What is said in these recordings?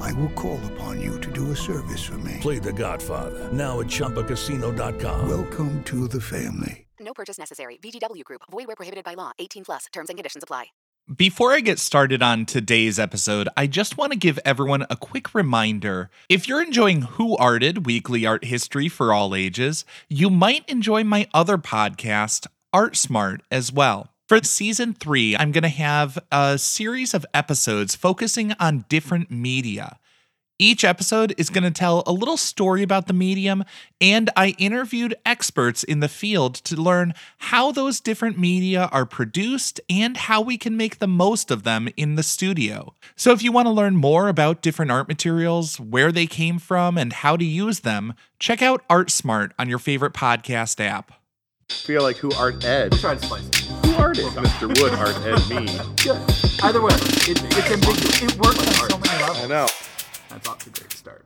I will call upon you to do a service for me. Play The Godfather now at ChumbaCasino.com. Welcome to the family. No purchase necessary. VGW Group. Void where prohibited by law. 18 plus. Terms and conditions apply. Before I get started on today's episode, I just want to give everyone a quick reminder. If you're enjoying Who Arted, weekly art history for all ages, you might enjoy my other podcast, Art Smart, as well. For season three, I'm going to have a series of episodes focusing on different media. Each episode is going to tell a little story about the medium, and I interviewed experts in the field to learn how those different media are produced and how we can make the most of them in the studio. So, if you want to learn more about different art materials, where they came from, and how to use them, check out Art Smart on your favorite podcast app. feel like who art ed. Try to slice it. Who? Mr. Wood art ed me. Good. Either way, it, it's ambiguous. It works on so many levels. I know. That's off to a great start.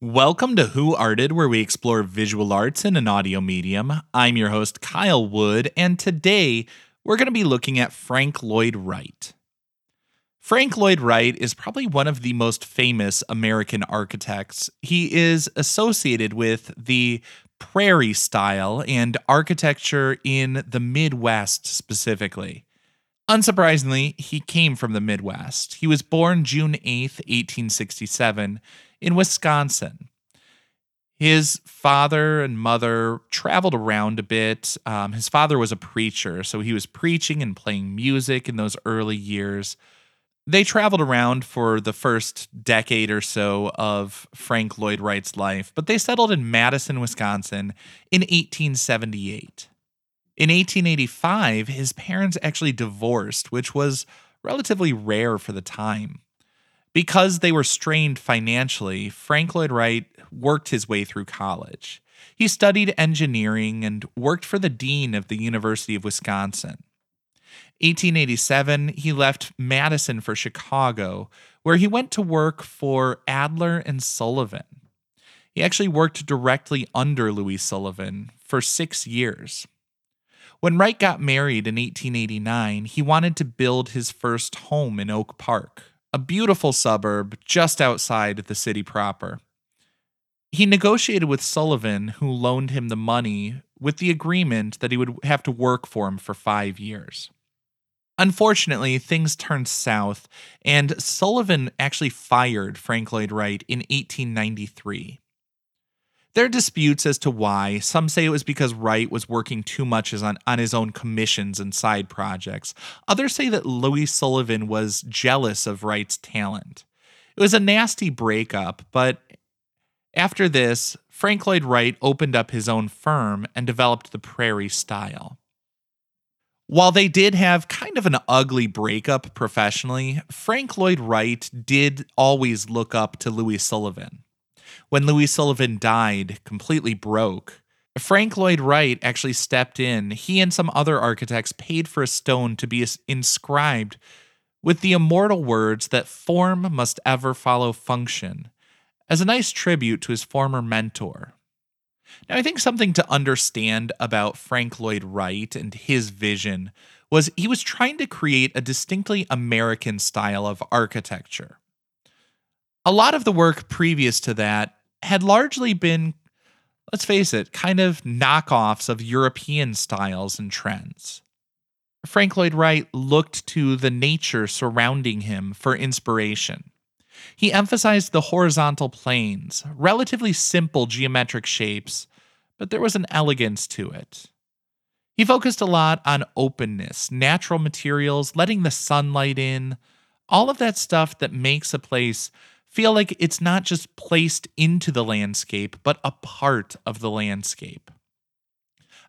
Welcome to Who Arted, where we explore visual arts in an audio medium. I'm your host, Kyle Wood, and today we're going to be looking at Frank Lloyd Wright. Frank Lloyd Wright is probably one of the most famous American architects. He is associated with the prairie style and architecture in the Midwest specifically. Unsurprisingly, he came from the Midwest. He was born June 8th, 1867, in Wisconsin. His father and mother traveled around a bit. Um, his father was a preacher, so he was preaching and playing music in those early years. They traveled around for the first decade or so of Frank Lloyd Wright's life, but they settled in Madison, Wisconsin in 1878. In 1885, his parents actually divorced, which was relatively rare for the time. Because they were strained financially, Frank Lloyd Wright worked his way through college. He studied engineering and worked for the dean of the University of Wisconsin. 1887, he left Madison for Chicago, where he went to work for Adler and Sullivan. He actually worked directly under Louis Sullivan for six years. When Wright got married in 1889, he wanted to build his first home in Oak Park, a beautiful suburb just outside the city proper. He negotiated with Sullivan, who loaned him the money, with the agreement that he would have to work for him for five years. Unfortunately, things turned south, and Sullivan actually fired Frank Lloyd Wright in 1893. There are disputes as to why. Some say it was because Wright was working too much on, on his own commissions and side projects. Others say that Louis Sullivan was jealous of Wright's talent. It was a nasty breakup, but after this, Frank Lloyd Wright opened up his own firm and developed the Prairie style. While they did have kind of an ugly breakup professionally, Frank Lloyd Wright did always look up to Louis Sullivan. When Louis Sullivan died, completely broke, Frank Lloyd Wright actually stepped in. He and some other architects paid for a stone to be inscribed with the immortal words that form must ever follow function, as a nice tribute to his former mentor. Now, I think something to understand about Frank Lloyd Wright and his vision was he was trying to create a distinctly American style of architecture. A lot of the work previous to that had largely been, let's face it, kind of knockoffs of European styles and trends. Frank Lloyd Wright looked to the nature surrounding him for inspiration. He emphasized the horizontal planes, relatively simple geometric shapes, but there was an elegance to it. He focused a lot on openness, natural materials, letting the sunlight in, all of that stuff that makes a place feel like it's not just placed into the landscape, but a part of the landscape.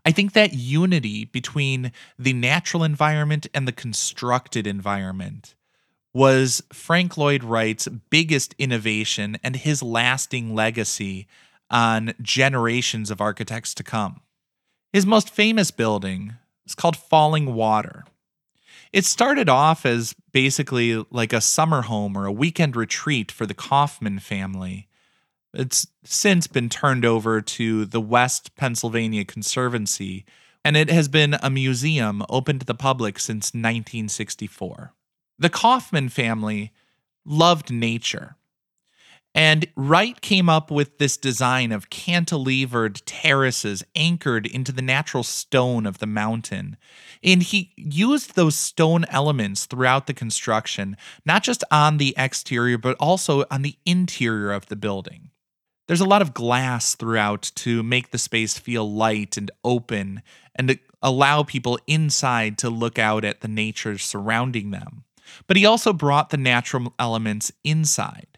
I think that unity between the natural environment and the constructed environment was Frank Lloyd Wright's biggest innovation and his lasting legacy on generations of architects to come. His most famous building is called Falling Water. It started off as basically like a summer home or a weekend retreat for the Kaufmann family. It's since been turned over to the West Pennsylvania Conservancy, and it has been a museum open to the public since 1964. The Kaufmann family loved nature. And Wright came up with this design of cantilevered terraces anchored into the natural stone of the mountain. And he used those stone elements throughout the construction, not just on the exterior, but also on the interior of the building. There's a lot of glass throughout to make the space feel light and open and to allow people inside to look out at the nature surrounding them. But he also brought the natural elements inside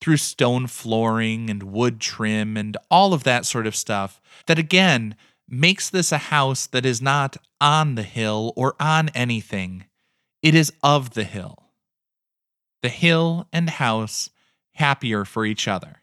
through stone flooring and wood trim and all of that sort of stuff that again makes this a house that is not on the hill or on anything. It is of the hill. The hill and house happier for each other.